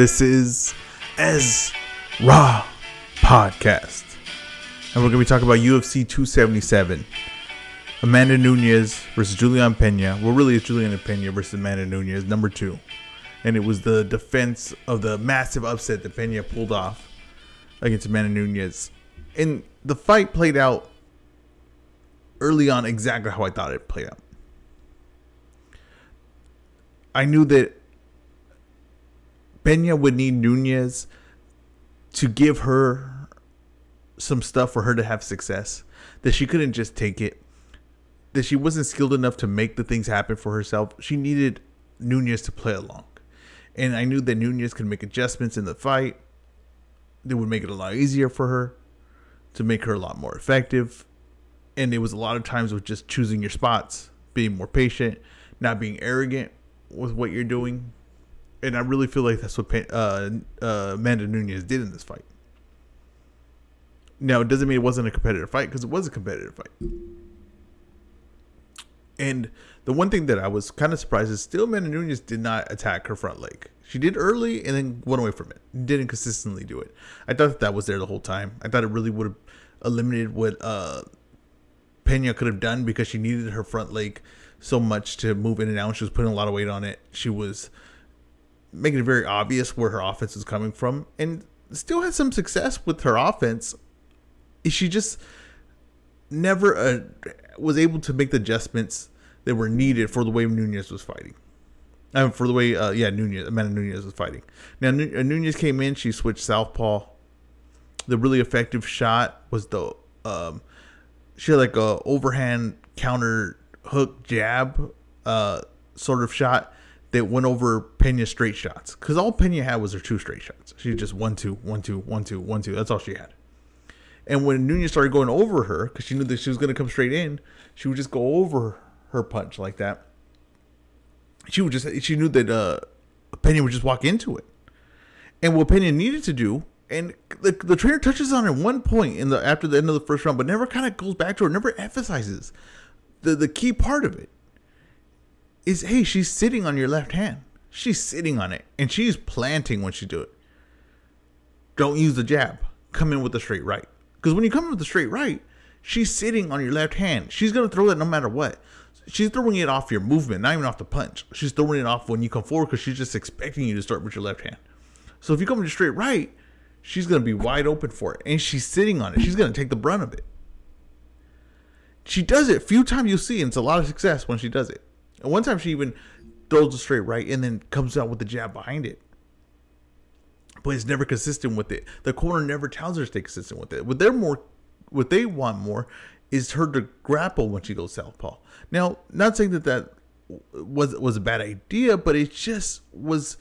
This is Ez Raw Podcast. And we're going to be talking about UFC 277. Amanda Nunes versus Julian Pena. Well, really, it's Julian Pena versus Amanda Nunes, number two. And it was the defense of the massive upset that Pena pulled off against Amanda Nunes. And the fight played out early on exactly how I thought it played out. I knew that Pena would need Nunes to give her some stuff for her to have success. That she couldn't just take it. That she wasn't skilled enough to make the things happen for herself. She needed Nunes to play along. And I knew that Nunes could make adjustments in the fight that would make it a lot easier for her, to make her a lot more effective. And it was a lot of times with just choosing your spots, being more patient, not being arrogant with what you're doing, and I really feel like that's what uh, uh, Amanda Nunes did in this fight. Now, it doesn't mean it wasn't a competitive fight because it was a competitive fight. And the one thing that I was kind of surprised is still Amanda Nunes did not attack her front leg. She did early and then went away from it. Didn't consistently do it. I thought that, that was there the whole time. I thought it really would have eliminated what uh, Pena could have done because she needed her front leg so much to move in and out. She was putting a lot of weight on it. She was making it very obvious where her offense is coming from and still had some success with her offense. She just never uh, was able to make the adjustments that were needed for the way Nunes was fighting. I mean, for the way, uh, yeah, Nunes, Amanda Nunes was fighting. Now, uh, Nunes came in, she switched southpaw. The really effective shot was the, um, she had like a overhand counter hook jab, uh, sort of shot that went over Pena's straight shots because all Pena had was her two straight shots. She just one two one two one two one two. That's all she had. And when Nunes started going over her because she knew that she was going to come straight in, she would just go over her punch like that. She would just she knew that uh, Pena would just walk into it. And what Pena needed to do, and the, the trainer touches on it one point in the after the end of the first round, but never kind of goes back to her, never emphasizes the the key part of it is hey, she's sitting on your left hand. She's sitting on it and she's planting when she do it. Don't use the jab. Come in with the straight right. Because when you come in with the straight right, she's sitting on your left hand. She's gonna throw that no matter what. She's throwing it off your movement, not even off the punch. She's throwing it off when you come forward because she's just expecting you to start with your left hand. So if you come with straight right, she's gonna be wide open for it, and she's sitting on it. She's gonna take the brunt of it. She does it. Few times you'll see, and it's a lot of success when she does it. And one time she even throws a straight right and then comes out with the jab behind it. But it's never consistent with it. The corner never tells her to stay consistent with it. What they're more, what they want more, is her to grapple when she goes southpaw. Now, not saying that that was was a bad idea, but it just was.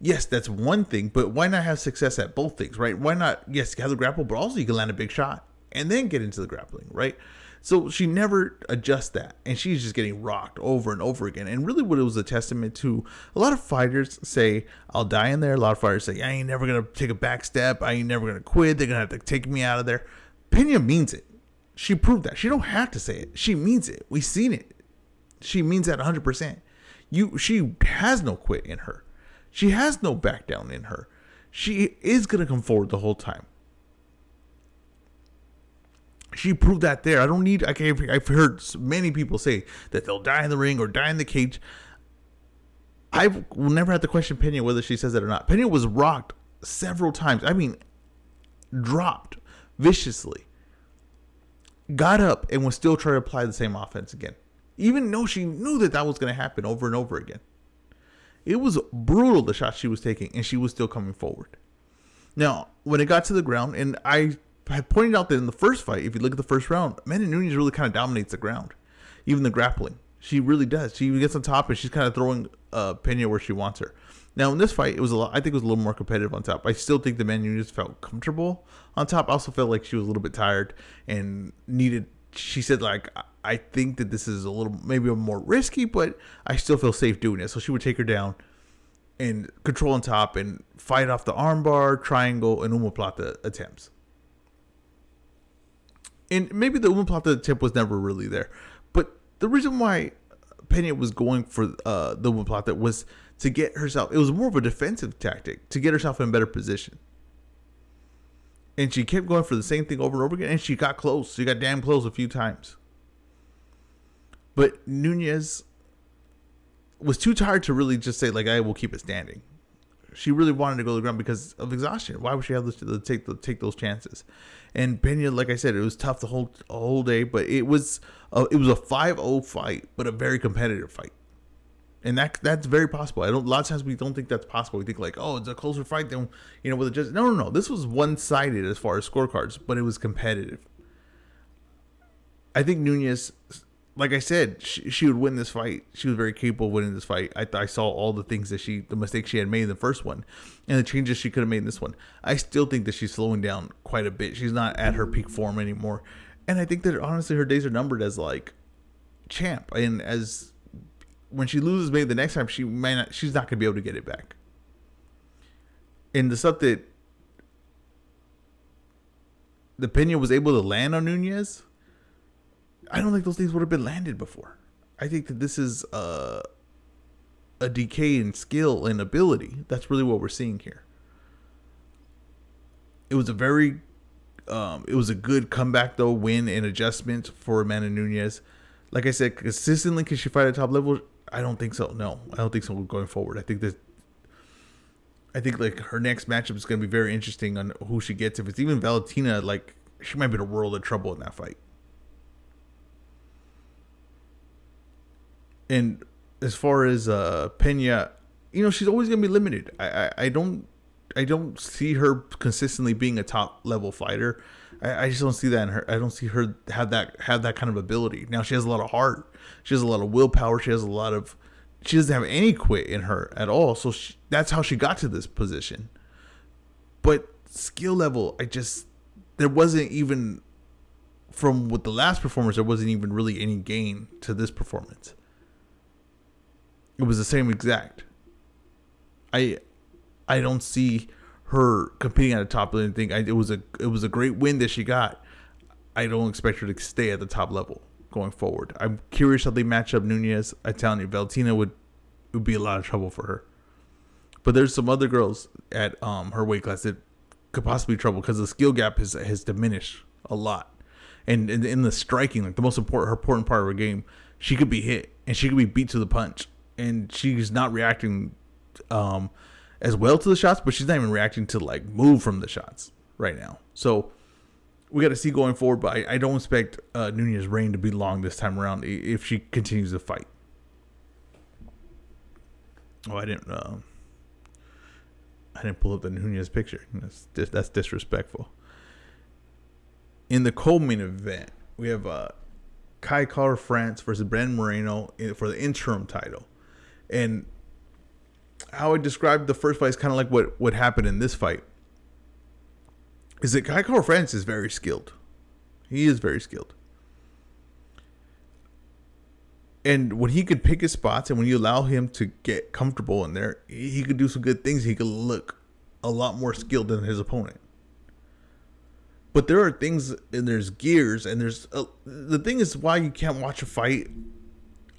Yes, that's one thing, but why not have success at both things, right? Why not? Yes, have the grapple, but also you can land a big shot and then get into the grappling, right? So she never adjusts that, and she's just getting rocked over and over again. And really, what it was a testament to a lot of fighters say, "I'll die in there." A lot of fighters say, "I ain't never gonna take a back step. I ain't never gonna quit. They're gonna have to take me out of there." Pena means it. She proved that. She don't have to say it. She means it. We've seen it. She means that 100. percent You, she has no quit in her. She has no back down in her. She is gonna come forward the whole time she proved that there. I don't need. I I've heard many people say that they'll die in the ring or die in the cage. I've never had to question Pena whether she says it or not. Pena was rocked several times. I mean, dropped viciously. Got up and was still trying to apply the same offense again, even though she knew that that was going to happen over and over again. It was brutal the shot she was taking, and she was still coming forward. Now, when it got to the ground, and I had pointed out that in the first fight, if you look at the first round, Amanda Nunes really kind of dominates the ground, even the grappling. She really does. She gets on top and she's kind of throwing uh, Pena where she wants her. Now in this fight, it was a lot. I think it was a little more competitive on top. I still think the Amanda Nunes felt comfortable on top. I also felt like she was a little bit tired and needed. She said like, I think that this is a little maybe a more risky, but I still feel safe doing it. So she would take her down and control on top and fight off the armbar, triangle, and omoplata attempts and maybe the omoplata tip was never really there, but the reason why Pena was going for uh, the omoplata was to get herself. It was more of a defensive tactic to get herself in a better position. And she kept going for the same thing over and over again, and she got close. She got damn close a few times. But Nunes was too tired to really just say like, "I will keep it standing." She really wanted to go to the ground because of exhaustion. Why would she have to take the, take those chances? And Pena, like I said, it was tough the whole whole day, but it was a, it was a 5-0 fight, but a very competitive fight. And that that's very possible. I don't. A lot of times we don't think that's possible. We think like, oh, it's a closer fight than you know with a just. No, no, no. This was one sided as far as scorecards, but it was competitive. I think Nunes like I said, she, she, would win this fight. She was very capable of winning this fight. I, I saw all the things that she, the mistakes she had made in the first one, and the changes she could have made in this one. I still think that she's slowing down quite a bit. She's not at her peak form anymore, and I think that honestly her days are numbered as like champ. And as when she loses, maybe the next time she may not, she's not gonna be able to get it back. And the stuff that the Pena was able to land on Nunes I don't think those things would have been landed before. I think that this is a, a decay in skill and ability. That's really what we're seeing here. It was a very, um, it was a good comeback though, win and adjustment for Amanda Nunes. Like I said, consistently can she fight at top level? I don't think so. No, I don't think so going forward. I think that I think like her next matchup is going to be very interesting on who she gets. If it's even Valentina, like she might be in a world of trouble in that fight. And as far as uh, Pena, you know, she's always gonna be limited. I, I, I don't I don't see her consistently being a top level fighter. I, I, just don't see that in her. I don't see her have that have that kind of ability. Now she has a lot of heart. She has a lot of willpower. She has a lot of. She doesn't have any quit in her at all. So she, that's how she got to this position. But skill level, I just there wasn't even from with the last performance. There wasn't even really any gain to this performance. It was the same exact. I I don't see her competing at the top of anything. I, it was a it was a great win that she got. I don't expect her to stay at the top level going forward. I'm curious how they match up Nunes. I tell you, Valentina would would be a lot of trouble for her. But there's some other girls at um her weight class that could possibly trouble because the skill gap has has diminished a lot. And in the striking, like the most important her important part of her game, she could be hit and she could be beat to the punch and she's not reacting um, as well to the shots, but she's not even reacting to like move from the shots right now. So we got to see going forward, but I, I don't expect uh, Nunes' reign to be long this time around if she continues to fight. Oh, I didn't. Uh, I didn't pull up the Nunes picture. That's that's disrespectful. In the co-main event, we have uh, Kai Kara-France versus Brandon Moreno for the interim title. And how I described the first fight is kind of like what, what happened in this fight. Is that Kai Kara-France is very skilled. He is very skilled. And when he could pick his spots and when you allow him to get comfortable in there, he could do some good things. He could look a lot more skilled than his opponent. But there are things and there's gears and there's a, the thing is why you can't watch a fight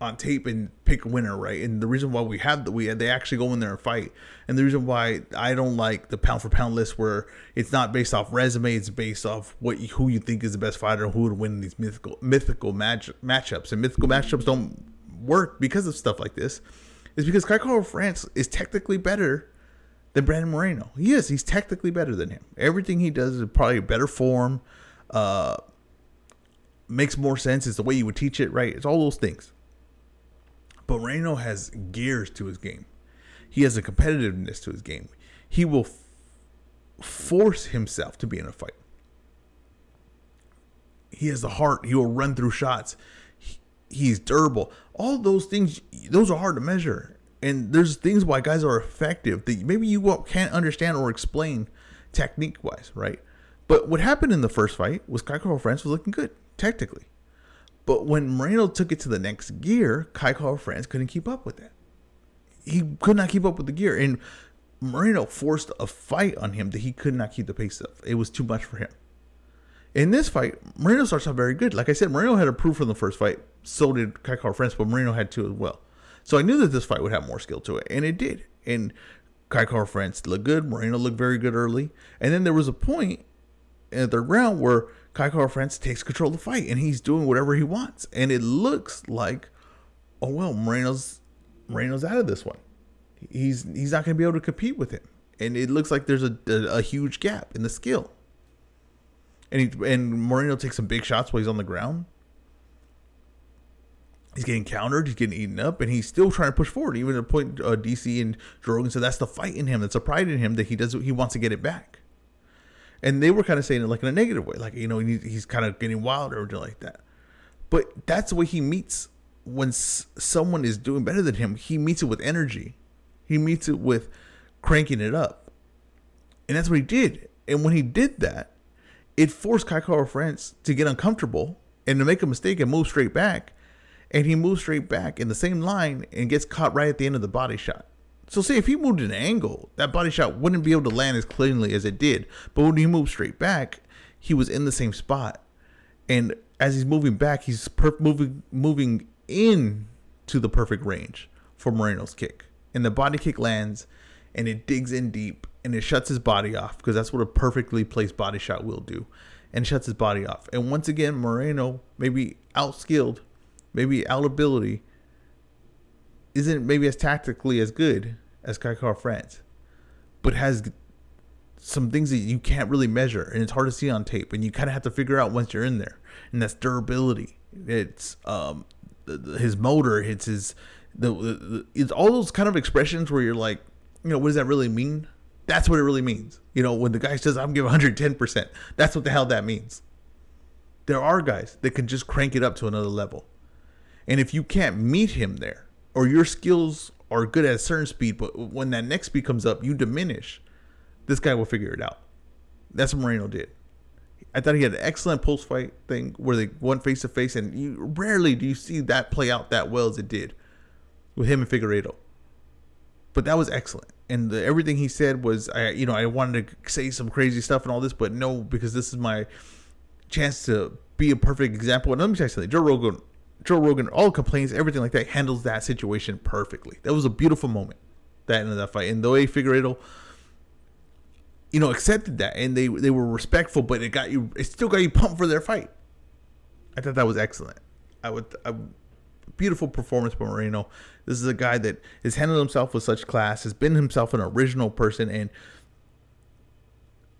on tape and pick a winner, right? And the reason why we have the we they actually go in there and fight, and the reason why I don't like the pound for pound list where it's not based off resume, it's based off what you, who you think is the best fighter, who would win these mythical mythical match matchups, and mythical matchups don't work because of stuff like this. Is because Kai France is technically better than Brandon Moreno. He is. He's technically better than him. Everything he does is probably better form. Uh, makes more sense. It's the way you would teach it, right? It's all those things. But Moreno has gears to his game. He has a competitiveness to his game. He will f- force himself to be in a fight. He has the heart. He will run through shots. He, he's durable. All those things, those are hard to measure. And there's things why guys are effective that maybe you can't understand or explain technique wise, right? But what happened in the first fight was Kai France was looking good, technically. But when Moreno took it to the next gear, Kai Kara-France couldn't keep up with it. He could not keep up with the gear. And Moreno forced a fight on him that he could not keep the pace of. It was too much for him. In this fight, Moreno starts out very good. Like I said, Moreno had proof from the first fight. So did Kai Kara-France, but Moreno had two as well. So I knew that this fight would have more skill to it, and it did. And Kai Kara France looked good. Moreno looked very good early. And then there was a point in the round where Kai France takes control of the fight and he's doing whatever he wants. And it looks like, oh well, Moreno's Moreno's out of this one. He's he's not going to be able to compete with him. And it looks like there's a, a, a huge gap in the skill. And he, and Moreno takes some big shots while he's on the ground he's getting countered, he's getting eaten up, and he's still trying to push forward. Even at point, uh, DC and Rogan said that's the fight in him, that's a pride in him that he does, he wants to get it back. And they were kind of saying it like in a negative way, like you know he, he's kind of getting wilder or like that. But that's the way he meets when someone is doing better than him. He meets it with energy. He meets it with cranking it up, and that's what he did. And when he did that, it forced Kai Kara France to get uncomfortable and to make a mistake and move straight back and he moves straight back in the same line and gets caught right at the end of the body shot. So, say if he moved an angle, that body shot wouldn't be able to land as cleanly as it did. But when he moved straight back, he was in the same spot, and as he's moving back, he's moving moving in to the perfect range for Moreno's kick, and the body kick lands, and it digs in deep, and it shuts his body off because that's what a perfectly placed body shot will do, and shuts his body off. And once again, Moreno maybe outskilled maybe out ability isn't maybe as tactically as good as Kai Kara France, but has some things that you can't really measure and it's hard to see on tape and you kind of have to figure out once you're in there and that's durability. It's um his motor it's his the, the it's all those kind of expressions where you're like you know what does that really mean? That's what it really means. You know when the guy says i'm giving 110% that's what the hell that means. There are guys that can just crank it up to another level. And if you can't meet him there, or your skills are good at a certain speed, but when that next speed comes up, you diminish, this guy will figure it out. That's what Moreno did. I thought he had an excellent post fight thing where they went face to face, and you rarely do you see that play out that well as it did with him and Figueiredo. But that was excellent, and the, everything he said was, I you know, I wanted to say some crazy stuff and all this, but no, because this is my chance to be a perfect example. And let me tell you something, Joe Rogan Joe Rogan, all complaints, everything like that, handles that situation perfectly. That was a beautiful moment, that end of that fight. And the way Figueiredo, you know, accepted that and they they were respectful, but it got you, it still got you pumped for their fight. I thought that was excellent. I would, a beautiful performance by Moreno. This is a guy that has handled himself with such class, has been himself an original person, and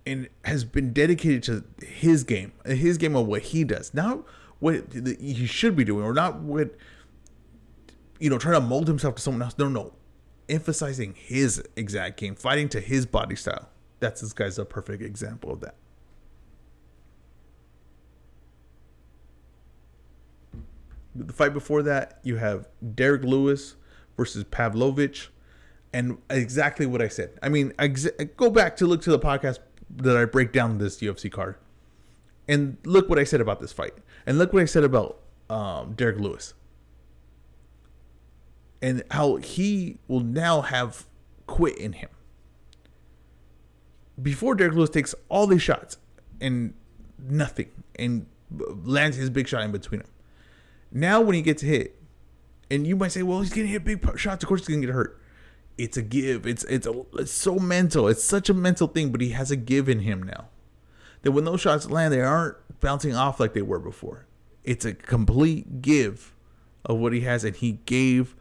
and has been dedicated to his game, his game of what he does. Now what he should be doing, or not what you know, trying to mold himself to someone else. No, no, emphasizing his exact game, fighting to his body style. That's this guy's a perfect example of that. The fight before that, you have Derrick Lewis versus Pavlovich, and exactly what I said. I mean, exa- go back to look to the podcast that I break down this UFC card, and look what I said about this fight. And look what I said about um, Derrick Lewis and how he will now have quit in him. Before Derrick Lewis takes all these shots and nothing and lands his big shot in between them. Now, when he gets hit, and you might say, well, he's getting hit big shots, of course he's going to get hurt. It's a give. It's it's a, it's so mental. It's such a mental thing, but he has a give in him now. That when those shots land, they aren't bouncing off like they were before. It's a complete give of what he has, and he gave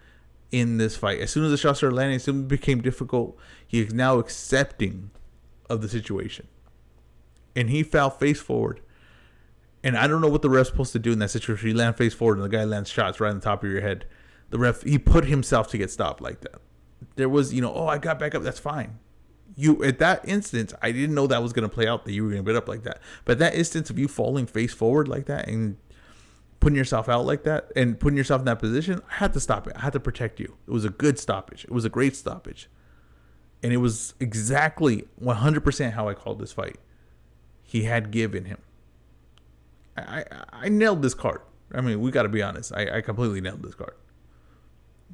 in this fight. As soon as the shots started landing, as soon as it became difficult, he is now accepting of the situation. And he fell face forward. And I don't know what the ref's supposed to do in that situation. He land face forward and the guy lands shots right on the top of your head. The ref he put himself to get stopped like that. There was, you know, oh I got back up, that's fine you at that instance, I didn't know that was gonna play out that you were gonna get up like that. But that instance of you falling face forward like that and putting yourself out like that and putting yourself in that position, I had to stop it. I had to protect you. It was a good stoppage. It was a great stoppage. And it was exactly 100% how I called this fight. He had given him. I, I, I nailed this card. I mean, we got to be honest. I, I completely nailed this card.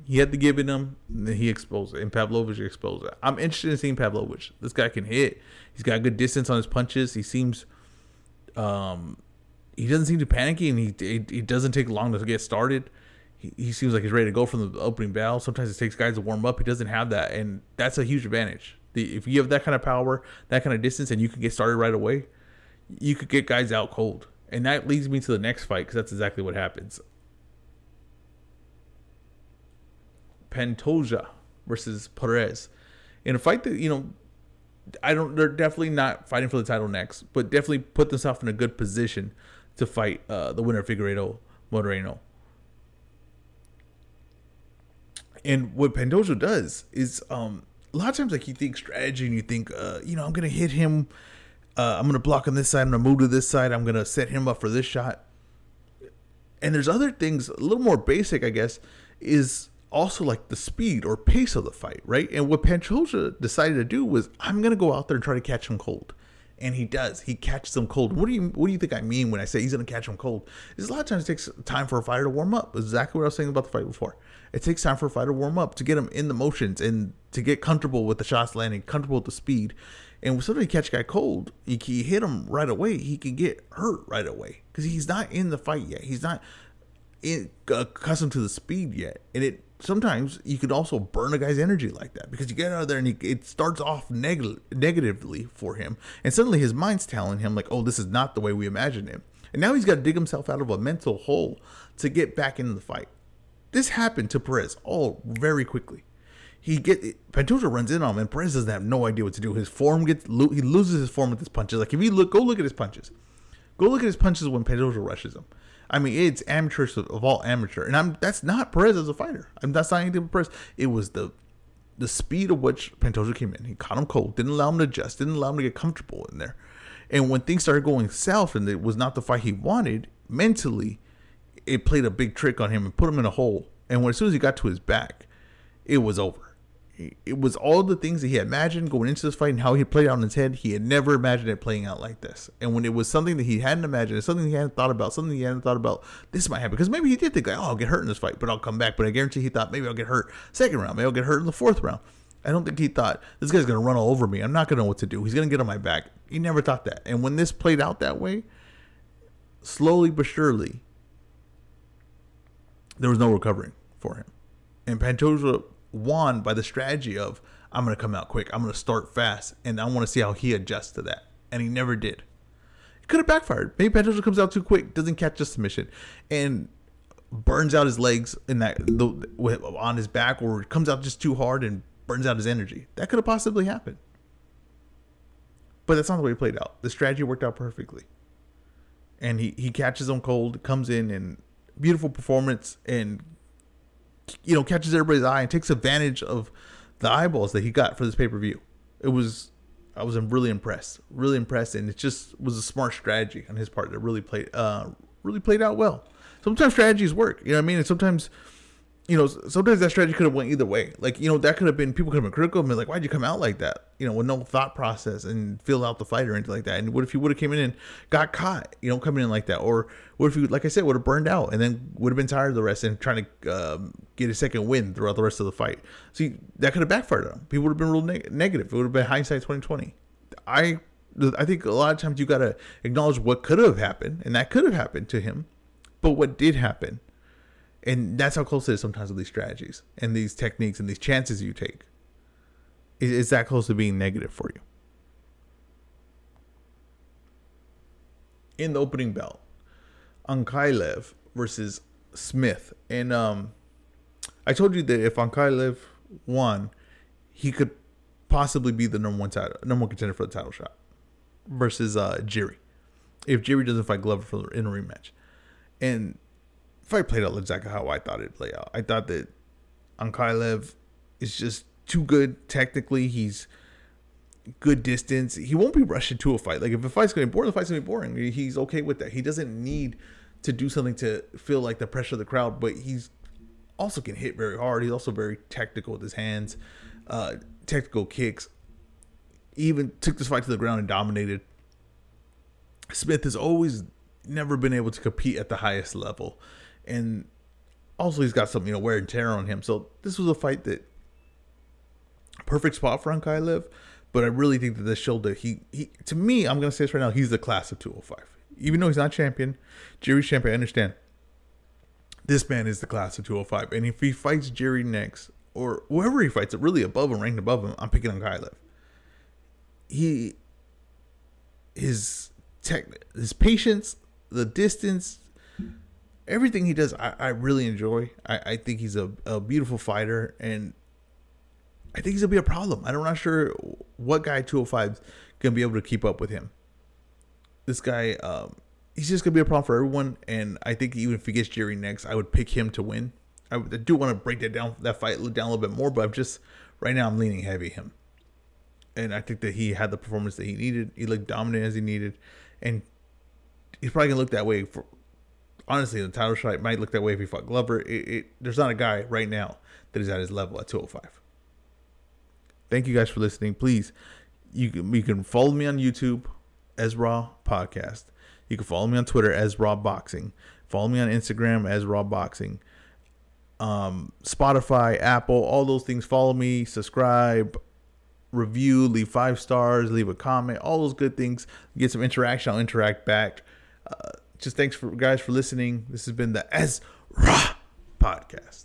He had to give it him, and then he exposed it. And Pavlovich exposed it. I'm interested in seeing Pavlovich. This guy can hit. He's got good distance on his punches. He seems, um, he doesn't seem to panicky, and he it, doesn't take long to get started. he, he seems like he's ready to go from the opening bell. Sometimes it takes guys to warm up. He doesn't have that, and that's a huge advantage. The, if you have that kind of power, that kind of distance, and you can get started right away, you could get guys out cold. And that leads me to the next fight because that's exactly what happens. Pantoja versus Perez in a fight that you know I don't. They're definitely not fighting for the title next, but definitely put themselves in a good position to fight uh, the winner, Figueiredo Moreno. And what Pantoja does is, um, a lot of times, like you think strategy, and you think, uh, you know, I'm gonna hit him. Uh, I'm gonna block on this side. I'm gonna move to this side. I'm gonna set him up for this shot. And there's other things, a little more basic, I guess, is also like the speed or pace of the fight, right? And what Pantoja decided to do was, I'm gonna go out there and try to catch him cold, and he does. He catches him cold. What do you What do you think I mean when I say he's gonna catch him cold? Is a lot of times it takes time for a fighter to warm up. Exactly what I was saying about the fight before. It takes time for a fighter to warm up to get him in the motions and to get comfortable with the shots landing, comfortable with the speed. And when somebody catch a guy cold, you, you hit him right away. He can get hurt right away because he's not in the fight yet. He's not accustomed to the speed yet, and it sometimes you could also burn a guy's energy like that because you get out of there and he, it starts off neg- negatively for him, and suddenly his mind's telling him like, "Oh, this is not the way we imagined him," and now he's got to dig himself out of a mental hole to get back into the fight. This happened to Perez all very quickly. He get Pantoja runs in on him, and Perez doesn't have no idea what to do. His form gets he loses his form with his punches. Like if you look, go look at his punches. Go look at his punches when Pantoja rushes him. I mean, it's amateurs of, all amateur, and I'm that's not Perez as a fighter. I'm that's not anything with Perez. It was the the speed of which Pantoja came in. He caught him cold, didn't allow him to adjust, didn't allow him to get comfortable in there. And when things started going south, and it was not the fight he wanted, mentally, it played a big trick on him and put him in a hole. And when as soon as he got to his back, it was over it was all the things that he had imagined going into this fight and how he played out in his head. He had never imagined it playing out like this. And when it was something that he hadn't imagined, something he hadn't thought about, something he hadn't thought about, this might happen. Because maybe he did think, oh, I'll get hurt in this fight, but I'll come back. But I guarantee he thought maybe I'll get hurt second round, maybe I'll get hurt in the fourth round. I don't think he thought this guy's gonna run all over me. I'm not gonna know what to do. He's gonna get on my back. He never thought that. And when this played out that way, slowly but surely, there was no recovering for him. And Pantoja won by the strategy of I'm going to come out quick. I'm going to start fast, and I want to see how he adjusts to that. And he never did. It could have backfired. Maybe Pantoja comes out too quick, doesn't catch the submission, and burns out his legs in that the, on his back, or comes out just too hard and burns out his energy. That could have possibly happened. But that's not the way it played out. The strategy worked out perfectly. And he, he catches him cold, comes in and beautiful performance and you know catches everybody's eye and takes advantage of the eyeballs that he got for this pay per view. It was I was really impressed, really impressed, and it just was a smart strategy on his part that really played uh, really played out well. Sometimes strategies work, you know what I mean, and sometimes you know, sometimes that strategy could have went either way. Like, you know, that could have been people could have been critical and been like, "Why'd you come out like that?" You know, with no thought process and feel out the fight or anything like that. And what if you would have came in and got caught? You know, coming in like that, or what if you, like I said, would have burned out and then would have been tired of the rest and trying to um, get a second win throughout the rest of the fight? See, that could have backfired on. People would have been real neg- negative. It would have been hindsight twenty twenty. I I think a lot of times you got to acknowledge what could have happened, and that could have happened to him, but what did happen and that's how close it is sometimes with these strategies and these techniques and these chances you take. Is that close to being negative for you? In the opening bell, Ankalaev versus Smith, and um, I told you that if Ankalaev won, he could possibly be the number one title, number one contender for the title shot versus uh, Jiri. If Jiri doesn't fight Glover for in a rematch, and fight played out exactly how I thought it'd play out. I thought that Ankalaev is just too good technically. He's good distance. He won't be rushing to a fight. Like if a fight's gonna be boring, the fight's gonna be boring. He's okay with that. He doesn't need to do something to feel like the pressure of the crowd, but he's also can hit very hard. He's also very technical with his hands, uh, technical kicks. even took this fight to the ground and dominated. Smith has always never been able to compete at the highest level and also he's got some you know wear and tear on him. So this was a fight that perfect spot for Ankalaev, but I really think that this showed that he he to me I'm gonna say this right now he's the class of 205. Even though he's not champion, Jiri's champion. I understand this man is the class of 205. And if he fights Jerry next, or whoever he fights, it really above him, ranked above him, I'm picking Ankalaev. He, his tech, his patience, the distance, everything he does, I, I really enjoy. I, I think he's a, a beautiful fighter, and I think he's gonna be a problem. I'm not sure what guy 205 is gonna be able to keep up with him. This guy, um, he's just gonna be a problem for everyone. And I think even if he gets Jerry next, I would pick him to win. I, I do want to break that down, that fight down a little bit more, but I'm just right now I'm leaning heavy him. And I think that he had the performance that he needed. He looked dominant as he needed, and he's probably gonna look that way for. Honestly, the title shot might look that way if he fought Glover. It, it, there's not a guy right now that is at his level at 205. Thank you guys for listening. Please, you can you can follow me on YouTube as Raw Podcast. You can follow me on Twitter as Raw Boxing. Follow me on Instagram as Raw Boxing. Um, Spotify, Apple, all those things. Follow me, subscribe, review, leave five stars, leave a comment, all those good things. Get some interaction. I'll interact back. Uh, just thanks for guys for listening. This has been the Raw podcast.